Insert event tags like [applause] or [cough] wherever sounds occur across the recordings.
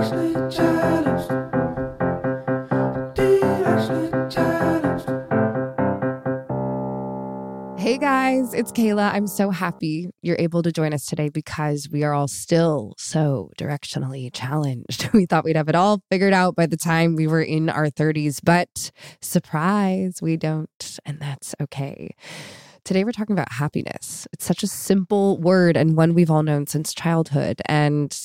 Hey guys, it's Kayla. I'm so happy you're able to join us today because we are all still so directionally challenged. [laughs] We thought we'd have it all figured out by the time we were in our 30s, but surprise, we don't, and that's okay. Today, we're talking about happiness. It's such a simple word and one we've all known since childhood. And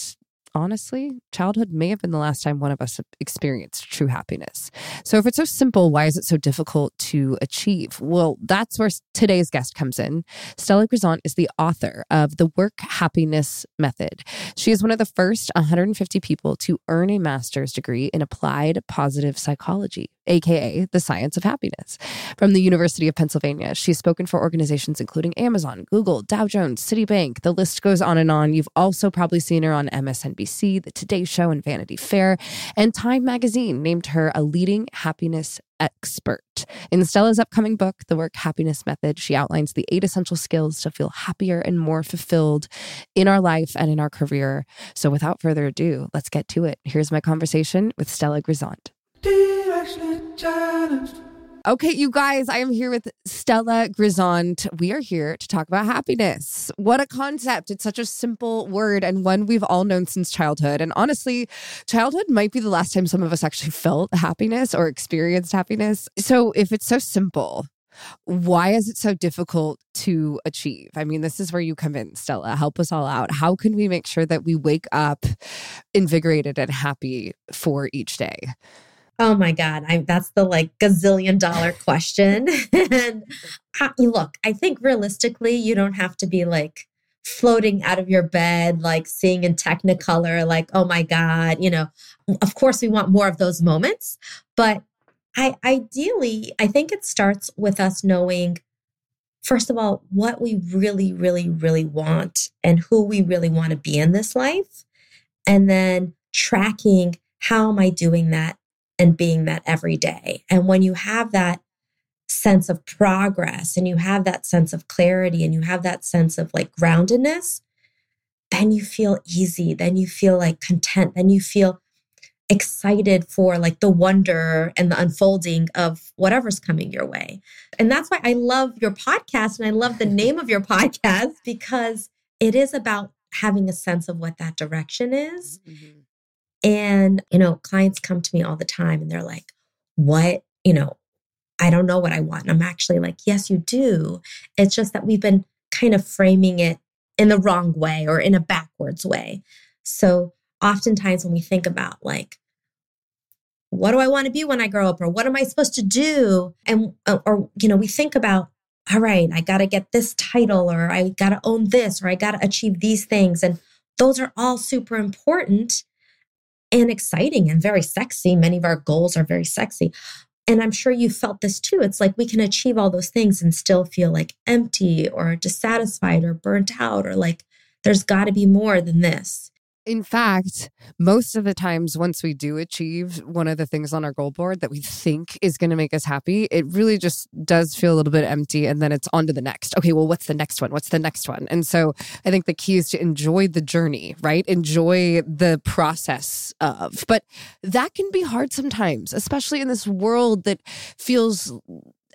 honestly, childhood may have been the last time one of us experienced true happiness. So, if it's so simple, why is it so difficult to achieve? Well, that's where today's guest comes in. Stella Grizont is the author of the Work Happiness Method. She is one of the first 150 people to earn a master's degree in applied positive psychology, aka the science of happiness, from the University of Pennsylvania. She's spoken for organizations including Amazon, Google, Dow Jones, Citibank. The list goes on and on. You've also probably seen her on MSNBC. The Today Show, and Vanity Fair. And Time Magazine named her a leading happiness expert. In Stella's upcoming book, The Work Happiness Method, she outlines the eight essential skills to feel happier and more fulfilled in our life and in our career. So without further ado, let's get to it. Here's my conversation with Stella Grizont. Okay, you guys, I am here with Stella Grizont. We are here to talk about happiness. What a concept. It's such a simple word and one we've all known since childhood. And honestly, childhood might be the last time some of us actually felt happiness or experienced happiness. So if it's so simple, why is it so difficult to achieve? I mean, this is where you come in, Stella. Help us all out. How can we make sure that we wake up invigorated and happy for each day? Oh my God. I, that's the like gazillion dollar question. [laughs] and I, look, I think realistically, you don't have to be like floating out of your bed, like seeing in Technicolor, like, oh my God, you know, of course we want more of those moments. But I ideally, I think it starts with us knowing, first of all, what we really, really, really want and who we really want to be in this life. And then tracking how am I doing that and being that every day. And when you have that sense of progress and you have that sense of clarity and you have that sense of like groundedness, then you feel easy. Then you feel like content. Then you feel excited for like the wonder and the unfolding of whatever's coming your way. And that's why I love your podcast and I love the name of your [laughs] podcast because it is about having a sense of what that direction is. Mm-hmm. And, you know, clients come to me all the time and they're like, what, you know, I don't know what I want. And I'm actually like, yes, you do. It's just that we've been kind of framing it in the wrong way or in a backwards way. So oftentimes when we think about like, what do I want to be when I grow up? Or what am I supposed to do? And, uh, or, you know, we think about, all right, I got to get this title or I got to own this or I got to achieve these things. And those are all super important and exciting and very sexy. Many of our goals are very sexy. And I'm sure you felt this too. It's like we can achieve all those things and still feel like empty or dissatisfied or burnt out or like there's got to be more than this. In fact, most of the times, once we do achieve one of the things on our goal board that we think is going to make us happy, it really just does feel a little bit empty. And then it's on to the next. Okay, well, what's the next one? What's the next one? And so I think the key is to enjoy the journey, right? Enjoy the process of. But that can be hard sometimes, especially in this world that feels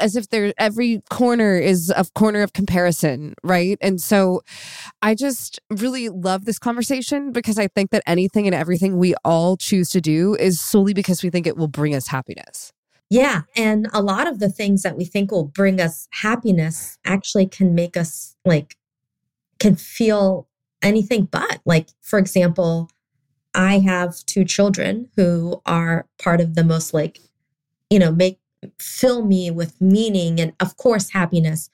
as if there every corner is a corner of comparison, right? And so I just really love this conversation because I think that anything and everything we all choose to do is solely because we think it will bring us happiness. Yeah. And a lot of the things that we think will bring us happiness actually can make us like, can feel anything but. Like, for example, I have two children who are part of the most like, you know, make fill me with meaning and, of course, happiness.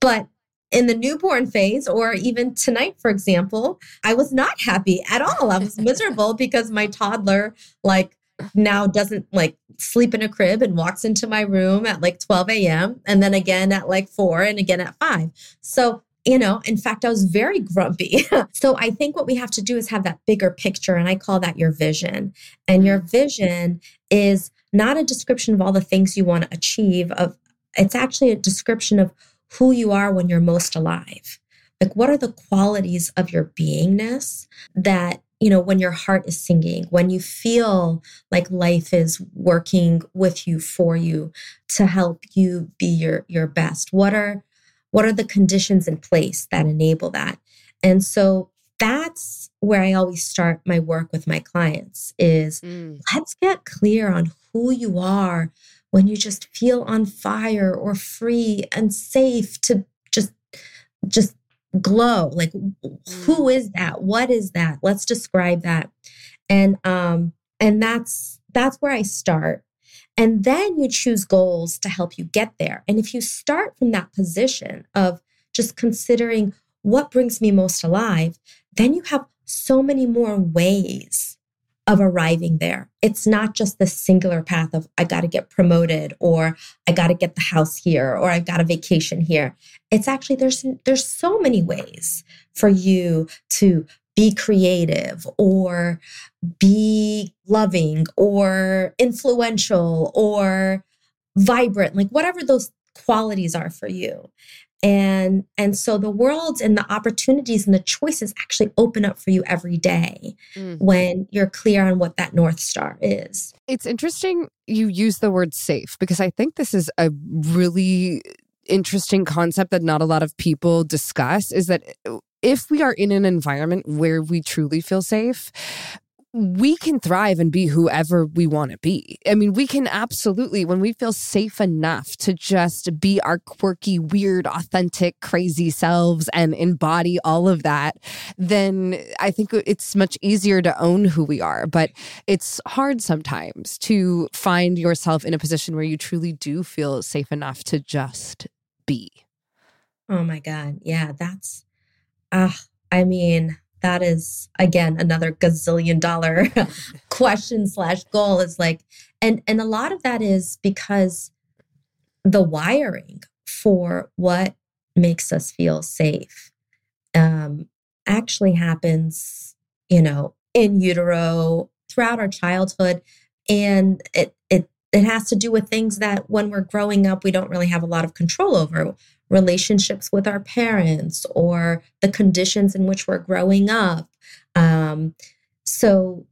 But in the newborn phase, or even tonight, for example, I was not happy at all. I was miserable [laughs] because my toddler, like, now doesn't like sleep in a crib and walks into my room at like 12 a.m. and then again at like four and again at five. So, you know, in fact, I was very grumpy. [laughs] so I think what we have to do is have that bigger picture. And I call that your vision. And your mm. vision is not a description of all the things you want to achieve of it's actually a description of who you are when you're most alive. Like what are the qualities of your beingness that you know when your heart is singing when you feel like life is working with you for you to help you be your your best? What are what are the conditions in place that enable that? And so that's where i always start my work with my clients is mm. let's get clear on who you are when you just feel on fire or free and safe to just just glow like who mm. that? What is that? Let's describe that. And um and that's that's where i start. And then you choose goals to help you get there. And if you start from that position of just considering what brings me most alive then you have so many more ways of arriving there. It's not just the singular path of I got to get promoted or I got to get the house here or I've got a vacation here. It's actually there's there's so many ways for you to be creative or be loving or influential or vibrant, like whatever those qualities are for you and and so the world and the opportunities and the choices actually open up for you every day mm. when you're clear on what that north star is it's interesting you use the word safe because i think this is a really interesting concept that not a lot of people discuss is that if we are in an environment where we truly feel safe we can thrive and be whoever we want to be. I mean, we can absolutely, when we feel safe enough to just be our quirky, weird, authentic, crazy selves and embody all of that, then I think it's much easier to own who we are. But it's hard sometimes to find yourself in a position where you truly do feel safe enough to just be. Oh my God. Yeah, that's, ah, uh, I mean, that is again another gazillion dollar [laughs] question slash goal is like and and a lot of that is because the wiring for what makes us feel safe um actually happens you know in utero throughout our childhood. And it it it has to do with things that when we're growing up we don't really have a lot of control over relationships with our parents or the conditions in which we're growing up. Um, so,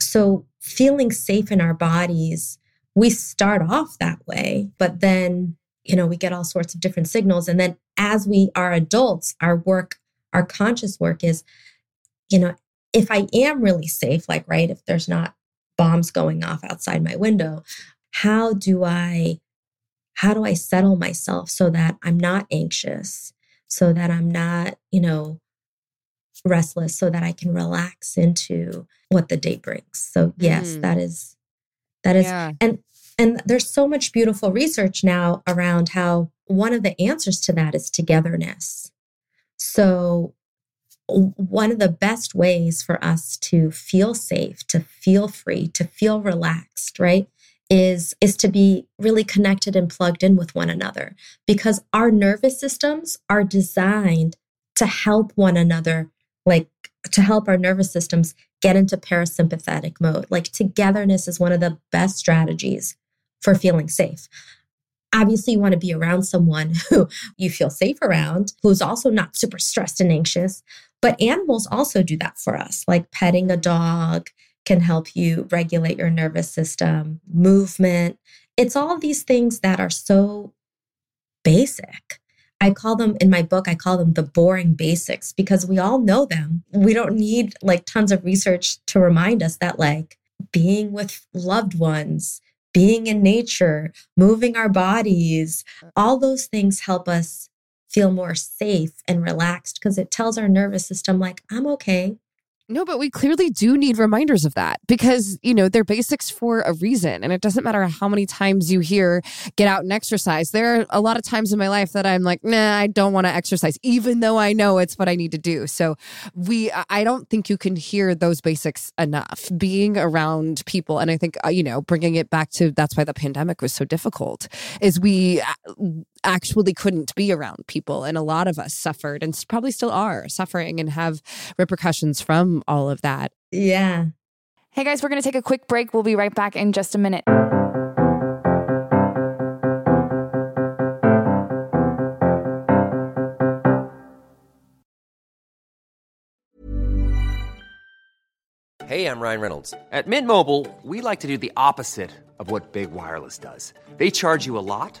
so feeling safe in our bodies, we start off that way, but then, you know, we get all sorts of different signals. And then as we are adults, our work, our conscious work is, you know, if I am really safe, like, right, if there's not bombs going off outside my window, how do I how do I settle myself so that I'm not anxious, so that I'm not, you know, restless, so that I can relax into what the day brings. So yes, mm. that is that is yeah. and and there's so much beautiful research now around how one of the answers to that is togetherness. So one of the best ways for us to feel safe, to feel free, to feel relaxed, right? Is, is to be really connected and plugged in with one another because our nervous systems are designed to help one another, like to help our nervous systems get into parasympathetic mode. Like togetherness is one of the best strategies for feeling safe. Obviously, you want to be around someone [laughs] who you feel safe around, who's also not super stressed and anxious. But animals also do that for us, like petting a dog can help you regulate your nervous system, movement. It's all these things that are so basic. I call them in my book, I call them the boring basics because we all know them. We don't need like tons of research to remind us that, like, being with loved ones, being in nature, moving our bodies, all those things help us feel more safe and relaxed because it tells our nervous system, like, I'm okay. No, but we clearly do need reminders of that because, you know, they're basics for a reason. And it doesn't matter how many times you hear get out and exercise. There are a lot of times in my life that I'm like, nah, I don't want to exercise, even though I know it's what I need to do. So we, I don't think you can hear those basics enough being around people. And I think, uh, you know, bringing it back to that's why the pandemic was so difficult is we uh, actually couldn't be around people. And a lot of us suffered and probably still are suffering and have repercussions from all of that. Yeah. Hey guys, we're going to take a quick break. We'll be right back in just a minute. Hey, I'm Ryan Reynolds. At Mint Mobile, we like to do the opposite of what Big Wireless does. They charge you a lot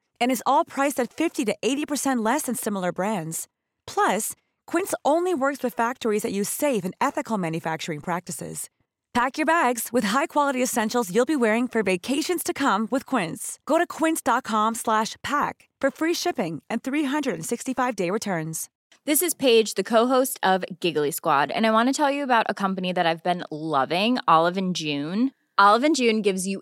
and is all priced at 50 to 80% less than similar brands. Plus, Quince only works with factories that use safe and ethical manufacturing practices. Pack your bags with high-quality essentials you'll be wearing for vacations to come with Quince. Go to quince.com/pack for free shipping and 365-day returns. This is Paige, the co-host of Giggly Squad, and I want to tell you about a company that I've been loving, Olive and June. Olive and June gives you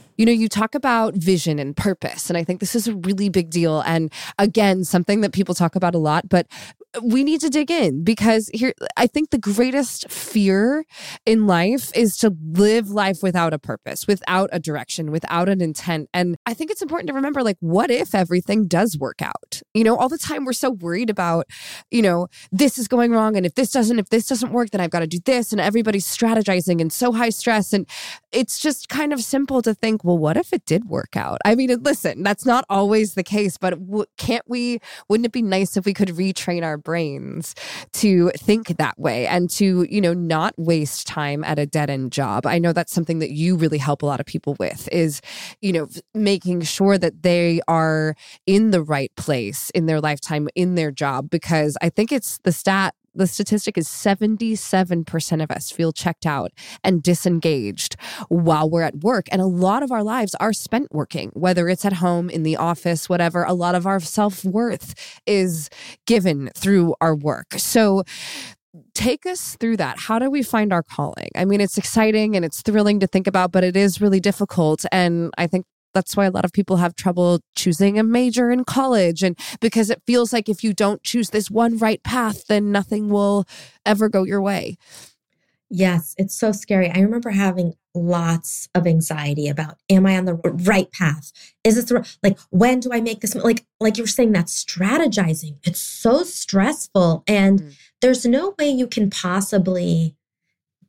You know, you talk about vision and purpose, and I think this is a really big deal. And again, something that people talk about a lot, but we need to dig in because here, I think the greatest fear in life is to live life without a purpose, without a direction, without an intent. And I think it's important to remember like, what if everything does work out? You know, all the time we're so worried about, you know, this is going wrong. And if this doesn't, if this doesn't work, then I've got to do this. And everybody's strategizing and so high stress. And it's just kind of simple to think, well, what if it did work out? I mean, listen, that's not always the case, but can't we, wouldn't it be nice if we could retrain our brains to think that way and to, you know, not waste time at a dead end job. I know that's something that you really help a lot of people with is, you know, making sure that they are in the right place in their lifetime, in their job, because I think it's the stat the statistic is 77% of us feel checked out and disengaged while we're at work. And a lot of our lives are spent working, whether it's at home, in the office, whatever. A lot of our self worth is given through our work. So, take us through that. How do we find our calling? I mean, it's exciting and it's thrilling to think about, but it is really difficult. And I think that's why a lot of people have trouble choosing a major in college. And because it feels like if you don't choose this one right path, then nothing will ever go your way. Yes, it's so scary. I remember having lots of anxiety about am I on the right path? Is this the, like when do I make this like like you were saying that strategizing. It's so stressful and mm. there's no way you can possibly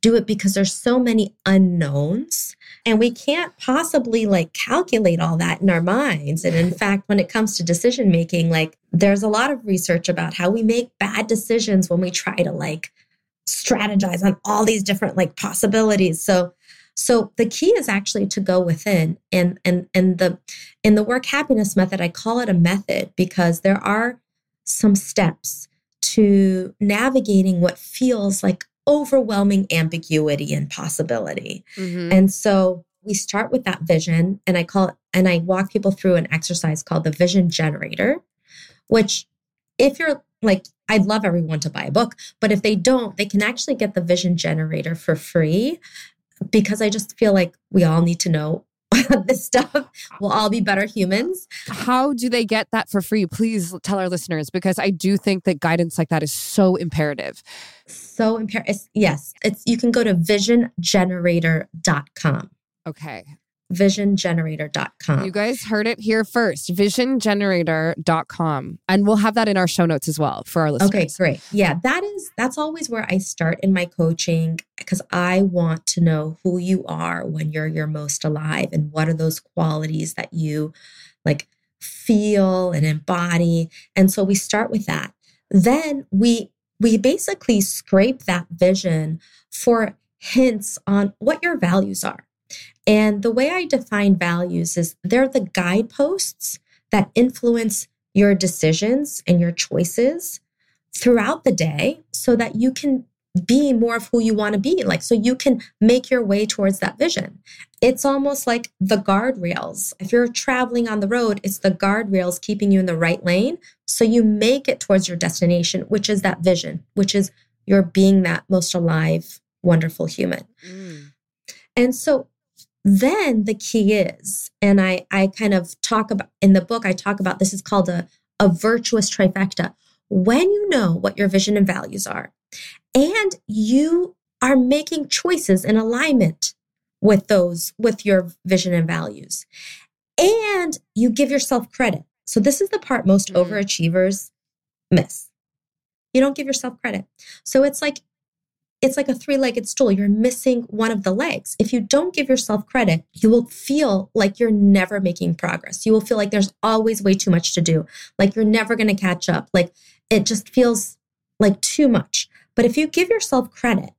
do it because there's so many unknowns and we can't possibly like calculate all that in our minds. And in [laughs] fact, when it comes to decision making, like there's a lot of research about how we make bad decisions when we try to like strategize on all these different like possibilities. So so the key is actually to go within and and and the in the work happiness method I call it a method because there are some steps to navigating what feels like overwhelming ambiguity and possibility. Mm-hmm. And so we start with that vision and I call it, and I walk people through an exercise called the vision generator, which if you're like, I'd love everyone to buy a book, but if they don't, they can actually get the vision generator for free because I just feel like we all need to know [laughs] this stuff. We'll all be better humans. How do they get that for free? Please tell our listeners because I do think that guidance like that is so imperative. So imperative. Yes. It's you can go to visiongenerator.com. Okay visiongenerator.com. You guys heard it here first, visiongenerator.com. And we'll have that in our show notes as well for our listeners. Okay, great. Yeah, that is that's always where I start in my coaching because I want to know who you are when you're your most alive and what are those qualities that you like feel and embody. And so we start with that. Then we we basically scrape that vision for hints on what your values are. And the way I define values is they're the guideposts that influence your decisions and your choices throughout the day so that you can be more of who you want to be like so you can make your way towards that vision. It's almost like the guardrails. If you're traveling on the road it's the guardrails keeping you in the right lane so you make it towards your destination which is that vision which is you're being that most alive wonderful human. Mm. and so then the key is, and I, I kind of talk about in the book, I talk about this is called a, a virtuous trifecta. When you know what your vision and values are, and you are making choices in alignment with those, with your vision and values, and you give yourself credit. So, this is the part most mm-hmm. overachievers miss. You don't give yourself credit. So, it's like it's like a three legged stool. You're missing one of the legs. If you don't give yourself credit, you will feel like you're never making progress. You will feel like there's always way too much to do, like you're never going to catch up. Like it just feels like too much. But if you give yourself credit,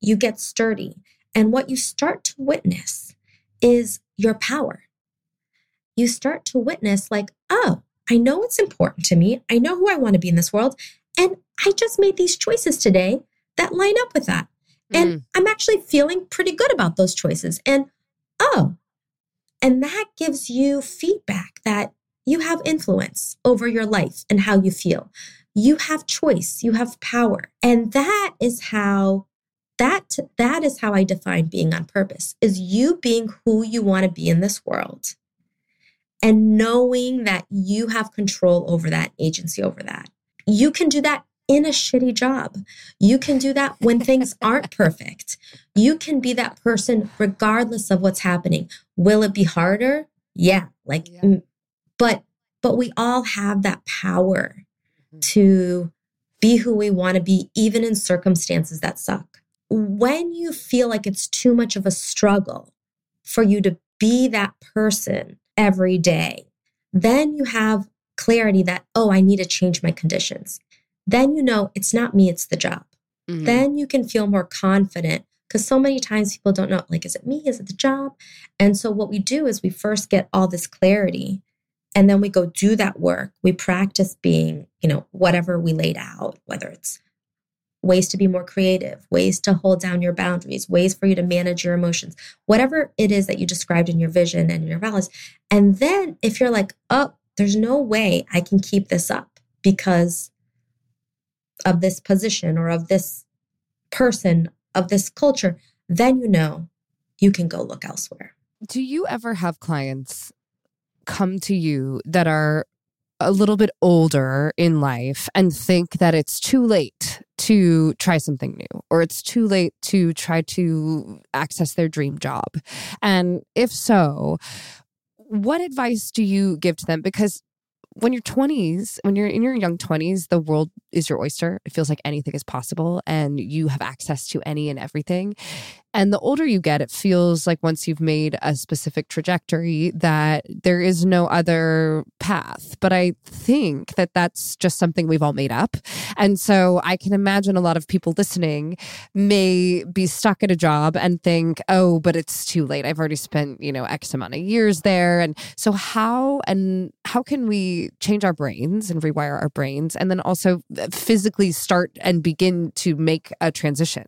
you get sturdy. And what you start to witness is your power. you start to witness, like, oh, I know what's important to me. I know who I want to be in this world. And I just made these choices today that line up with that. And Mm. I'm actually feeling pretty good about those choices. And oh, and that gives you feedback that you have influence over your life and how you feel. You have choice, you have power. And that is how that that is how I define being on purpose. Is you being who you want to be in this world and knowing that you have control over that, agency over that. You can do that in a shitty job. You can do that when things [laughs] aren't perfect. You can be that person regardless of what's happening. Will it be harder? Yeah, like Yeah. mm, but but we all have that power to be who we want to be even in circumstances that suck. When you feel like it's too much of a struggle for you to be that person every day, then you have clarity that, oh, I need to change my conditions. Then you know it's not me, it's the job. Mhm. Then you can feel more confident because so many times people don't know, like, is it me? Is it the job? And so what we do is we first get all this clarity and then we go do that work. We practice being, you know, whatever we laid out, whether it's ways to be more creative, ways to hold down your boundaries, ways for you to manage your emotions, whatever it is that you described in your vision and your values. And then if you're like, oh, there's no way I can keep this up because of this position or of this person, of this culture, then you know you can go look elsewhere. Do you ever have clients come to you that are a little bit older in life and think that it's too late to try something new or it's too late to try to access their dream job? And if so, what advice do you give to them? Because when you're 20s, when you're in your young 20s, the world is your oyster. It feels like anything is possible and you have access to any and everything. And the older you get, it feels like once you've made a specific trajectory that there is no other path. But I think that that's just something we've all made up. And so I can imagine a lot of people listening may be stuck at a job and think, oh, but it's too late. I've already spent, you know, X amount of years there. And so how and how can we change our brains and rewire our brains and then also physically start and begin to make a transition?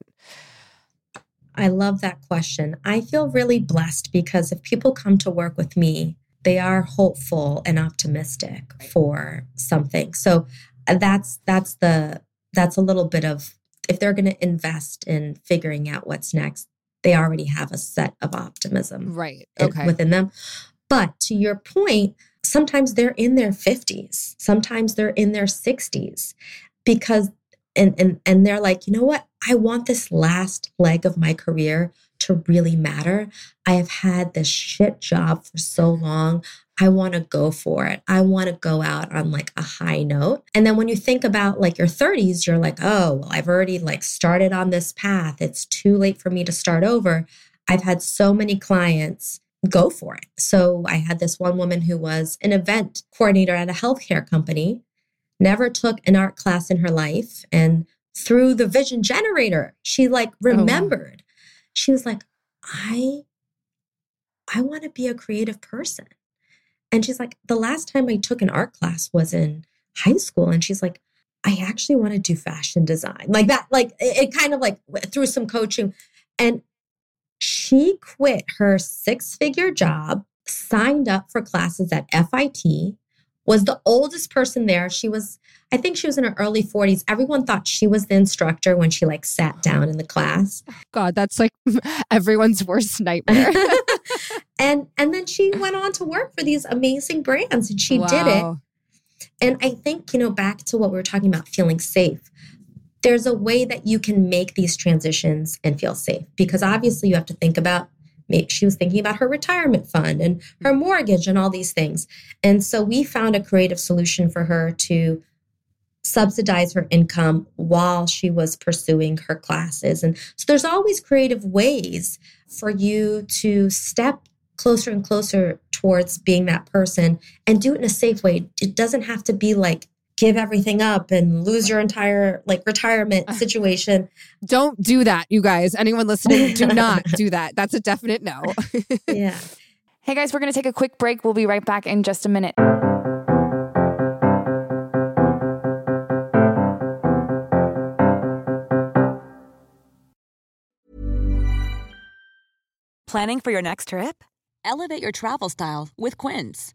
I love that question. I feel really blessed because if people come to work with me, they are hopeful and optimistic for something. So uh, that's that's the that's a little bit of if they're going to invest in figuring out what's next, they already have a set of optimism Right. in- Okay. within them. But to your point, sometimes they're in their 50s, sometimes they're in their 60s because and and and they're like, "You know what? I want this last leg of my career to really matter. I have had this shit job for so long. I want to go for it. I want to go out on like a high note. And then when you think about like your 30s, you're like, "Oh, well, I've already like started on this path. It's too late for me to start over." I've had so many clients go for it. So I had this one woman who was an event coordinator at a healthcare company, never took an art class in her life. And through the vision generator, she like wow. remembered. She was like, I I want to be a creative person. And she's like, the last time I took an art class was in high school. And she's like, I actually want to do fashion design. Like that, like it, it kind of like through some coaching. And she quit her six figure job, signed up for classes at FIT, was the oldest person there. She was, I think she was in her early 40s. Everyone thought she was the instructor when she like sat down in the class. God, that's like [laughs] everyone's worst nightmare. [laughs] and and then she went on to work for these amazing brands and she did it. And I think, you know, back to what we were talking about, feeling safe. There's a way that you can make these transitions and feel safe because obviously you have to think about she was thinking about her retirement fund and her mortgage and all these things. And so we found a creative solution for her to subsidize her income while she was pursuing her classes. And so there's always creative ways for you to step closer and closer towards being that person and do it in a safe way. It doesn't have to be like give everything up and lose your entire like retirement uh-huh. situation. Don't do that, you guys. Anyone listening, do [laughs] not do that. That's a definite no. [laughs] yeah. Hey guys, we're going to take a quick break. We'll be right back in just a minute. Planning for your next trip? Elevate your travel style with Quince.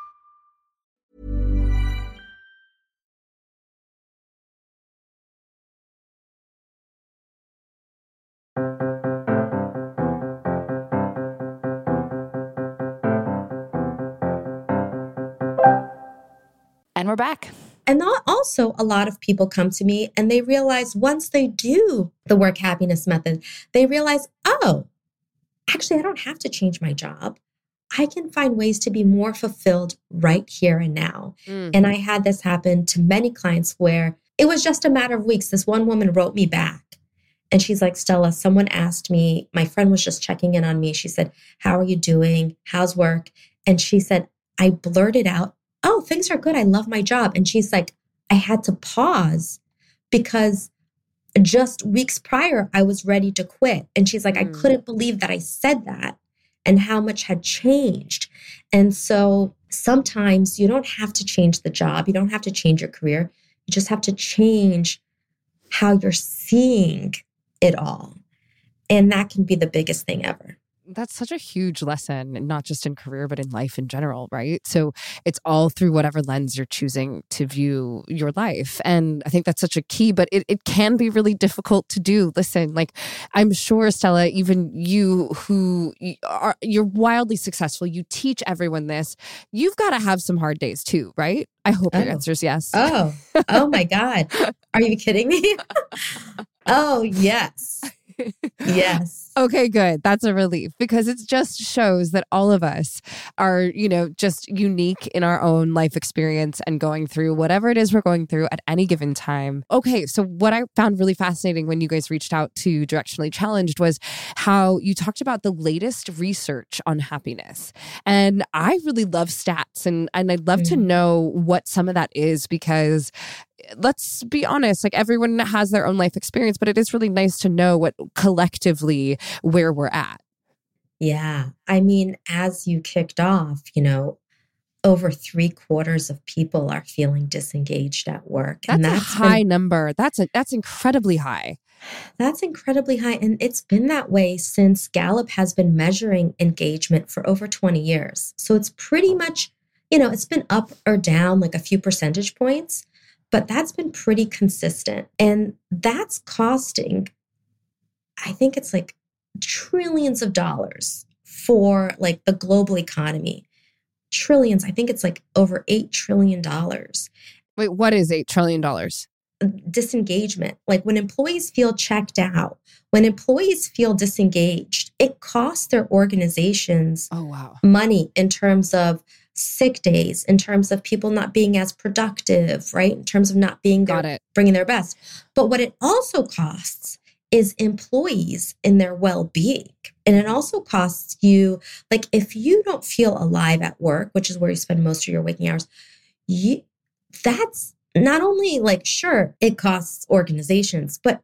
we're back. And also, a lot of people come to me and they realize once they do the work happiness method, they realize, oh, actually, I don't have to change my job. I can find ways to be more fulfilled right here and now. Mm. And I had this happen to many clients where it was just a matter of weeks. This one woman wrote me back and she's like, Stella, someone asked me, my friend was just checking in on me. She said, How are you doing? How's work? And she said, I blurted out, oh, things are good. I love my job. And she's like, I had to pause because just weeks prior, I was ready to quit. And she's like, mm. I hmm. couldn't believe that I said that and how much had changed. And so sometimes you don't have to change the job, you don't have to change your career. You just have to change how you're seeing it all. And that can be the biggest thing ever that's such a huge lesson, not just in career, but in life in general, right? So it's all through whatever lens you're choosing to view your life. And I think that's such a key, but it, it can be really difficult to do. Listen, like I'm sure, Stella, even you who are you're wildly successful, you teach everyone this. You've got to have some hard days too, right? I hope oh. your answer is yes. Oh, oh my God. Are you kidding me? [laughs] oh, yes yes. Okay, good. That's a relief because it just shows that all of us are, you know, just unique in our own life experience and going through whatever it is we're going through at any given time. Okay, so what I found really fascinating when you guys reached out to Directionally Challenged was how you talked about the latest research on happiness. And I really love stats and and I'd love mm-hmm. to know what some of that is because let's be honest, like everyone has their own life experience, but it is really nice to know what collectively where we're at. Yeah. I mean, as you kicked off, you know, over three quarters of people are feeling disengaged at work. That's, and that's a high been, number. That's a that's incredibly high. That's incredibly high. And it's been that way since Gallup has been measuring engagement for over 20 years. So it's pretty much, you know, it's been up or down like a few percentage points but that's been pretty consistent. And that's costing, I think it's like trillions of dollars for like the global economy. Trillions. I think it's like over $8 trillion. Wait, what is $8 trillion? Uh, disengagement. Like when employees feel checked out, when employees feel disengaged, it costs their organizations oh, wow. money in terms of sick days in terms of people not being as productive, right? In terms of not being there, bringing their best. But what it also costs is employees in their well-being and it also costs you like if you don't feel alive at work which is where you spend most of your waking hours you that's not only like sure it costs organizations but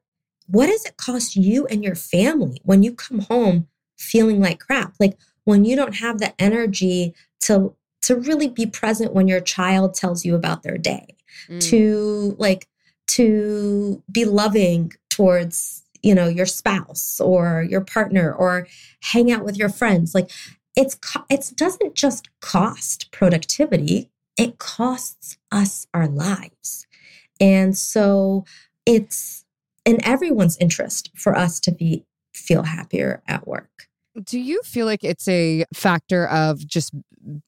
what does it cost you and your family when you come home feeling like crap like when you don't have the energy to to really be present when your child tells you about their day mm. to like to be loving towards you know your spouse or your partner or hang out with your friends. Like it's it doesn't just cost productivity it costs us our lives. And so it's in everyone's interest for us to be feel happier at work do you feel like it's a factor of just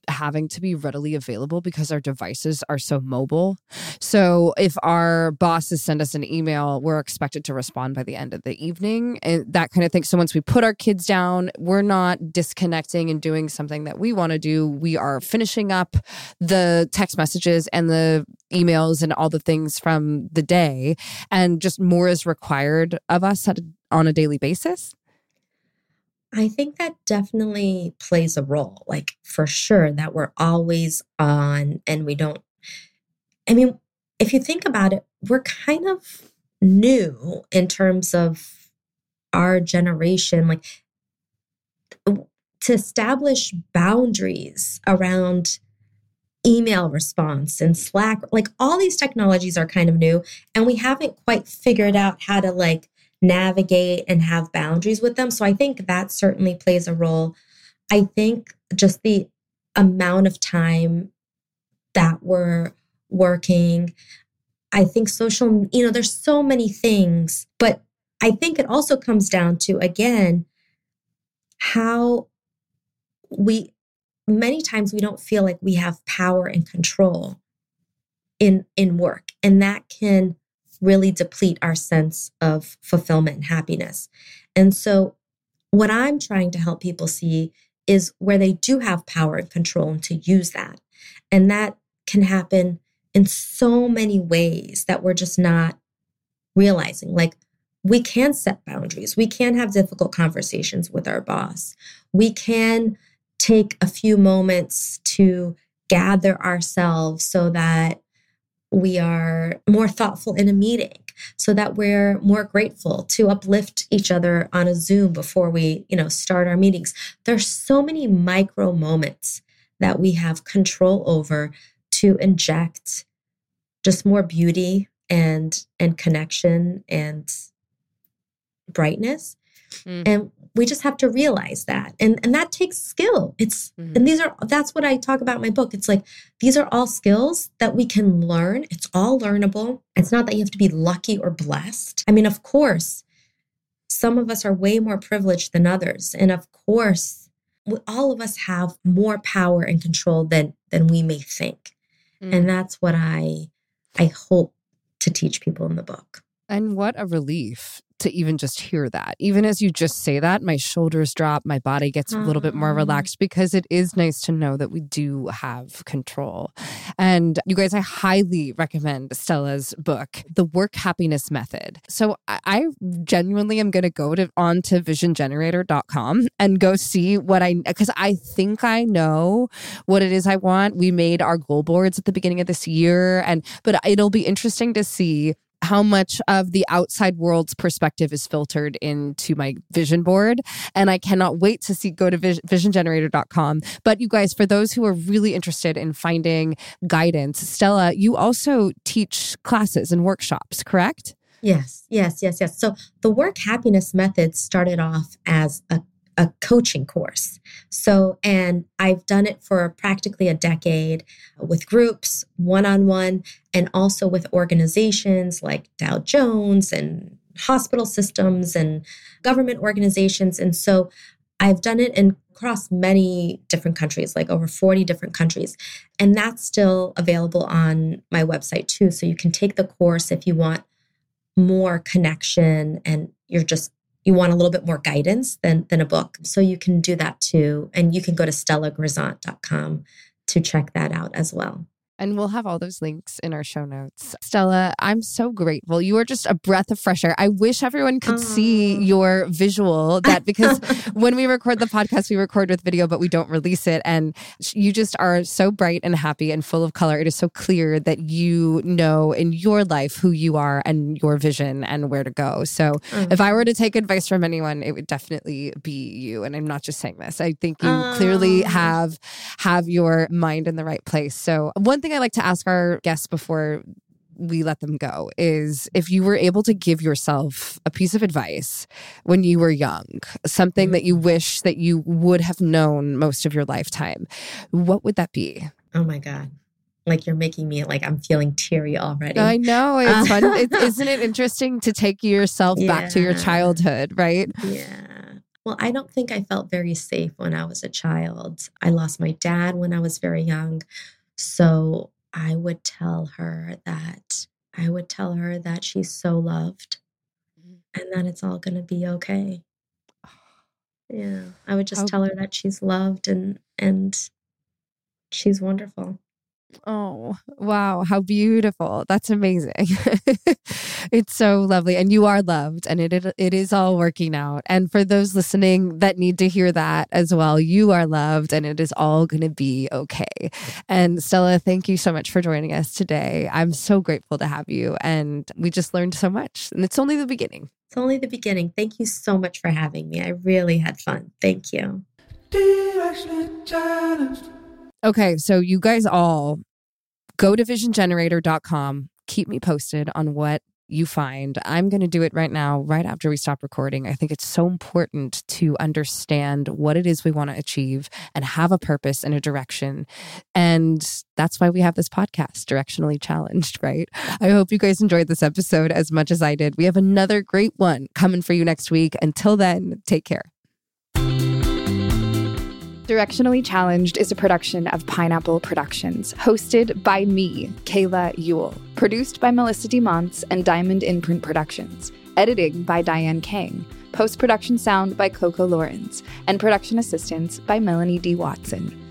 having to be readily available because our devices are so mobile? So if our bosses send us an email, we're expected to respond by the end of the evening and that kind of thing. So once we put our kids down, we're not disconnecting and doing something that we want to do. We are finishing up the text messages and the emails and all the things from the day and just more is required of us on a daily basis. I think that definitely plays a role, like for sure, that we're always on and we don't. I mean, if you think about it, we're kind of new in terms of our generation, like to establish boundaries around email response and Slack, like all these technologies are kind of new, and we haven't quite figured out how to like navigate and have boundaries with them. So I think that certainly plays a role. I think just the amount of time that we're working, I think social, you know, there's so many things, but I think it also comes down to, again, how we many times we don't feel like we have power and control in in work and that can really deplete our sense of fulfillment and happiness. And so, what I'm trying to help people see is where they do have power and control and to use that. And that can happen in so many ways that we're just not realizing. Like, we can set boundaries, we can have difficult conversations with our boss, we can take a few moments to gather ourselves so that we are more thoughtful in a meeting so that we're more grateful to uplift each other on a zoom before we you know start our meetings. There's so many micro moments that we have control over to inject just more beauty and and connection and brightness mm. and we just have to realize that. And and that takes skill. It's mm-hmm. and these are that's what i talk about in my book. It's like these are all skills that we can learn. It's all learnable. It's not that you have to be lucky or blessed. I mean of course some of us are way more privileged than others. And of course we, all of us have more power and control than than we may think. Mm. and that's what i i hope to teach people in the book. And what a relief to even just hear that. Even as you just say that, my shoulders drop, my body gets a little bit more ah. relaxed because it is nice to know that we do have control. And you guys, I highly recommend Stella's book, The Work Happiness Method. So I genuinely am going to go to on to visiongenerator.com and go see what I because I think I know what it is I want. We made our goal boards at the beginning of this year and but it'll be interesting to see how much of the outside world's perspective is filtered into my vision board. And I cannot wait to see, go to visiongenerator.com. But you guys, for those who are really interested in finding guidance, Stella, you also teach classes and workshops, correct? Yes, yes, yes, yes. So the work happiness method started off as a a coaching course. So, and I've done it for practically a decade with groups, one on one, and also with organizations like Dow Jones and hospital systems and government organizations. And so I've done it in across many different countries, like over 40 different countries. And that's still available on my website too. So you can take the course if you want more connection and you're just you want a little bit more guidance than, than a book. So you can do that too. And you can go to stellagrizont.com to check that out as well. And we'll have all those links in our show notes. Stella, I'm so grateful. You are just a breath of fresh air. I wish everyone could see your visual that [laughs] because when we record the podcast, we record with video, but we don't release it. And you just are so bright and happy and full of color. It is so clear that you know in your life who you are and your vision and where to go. So Mm. if I were to take advice from anyone, it would definitely be you. And I'm not just saying this. I think you clearly have have your mind in the right place. So one thing I like to ask our guests before we let them go is if you were able to give yourself a piece of advice when you were young, something mm-hmm. that you wish that you would have known most of your lifetime, what would that be? Oh my God. Like you're making me like I'm feeling teary already. I know [laughs] it's fun. It, isn't it interesting to take yourself back to your childhood, right? Yeah. Well, I don't think I felt very safe when I was a child. I lost my dad when I was very young. So I would tell her that I would tell her that she's so loved mm. and that it's all going to be okay. [sighs] Yeah. I would just How- tell her that she's loved and and she's wonderful. Oh, wow. How beautiful. That's amazing. [laughs] it's so lovely. And you are loved and it, it it is all working out. And for those listening that need to hear that as well, you are loved and it is all going to be okay. And Stella, thank you so much for joining us today. I'm so grateful to have you and we just learned so much. And it's only the beginning. It's only the beginning. Thank you so much for having me. I really had fun. Thank you. Okay, so you guys all go to visiongenerator.com. Keep me posted on what you find. I'm going to do it right now, right after we stop recording. I think it's so important to understand what it is we want to achieve and have a purpose and a direction. And that's why we have this podcast, Directionally Challenged, right? I hope you guys enjoyed this episode as much as I did. We have another great one coming for you next week. Until then, take care. Directionally Challenged is a production of Pineapple Productions, hosted by me, Kayla Yule, produced by Melissa DeMonts and Diamond Imprint Productions, editing by Diane Kang, post production sound by Coco Lawrence, and production assistance by Melanie D. Watson.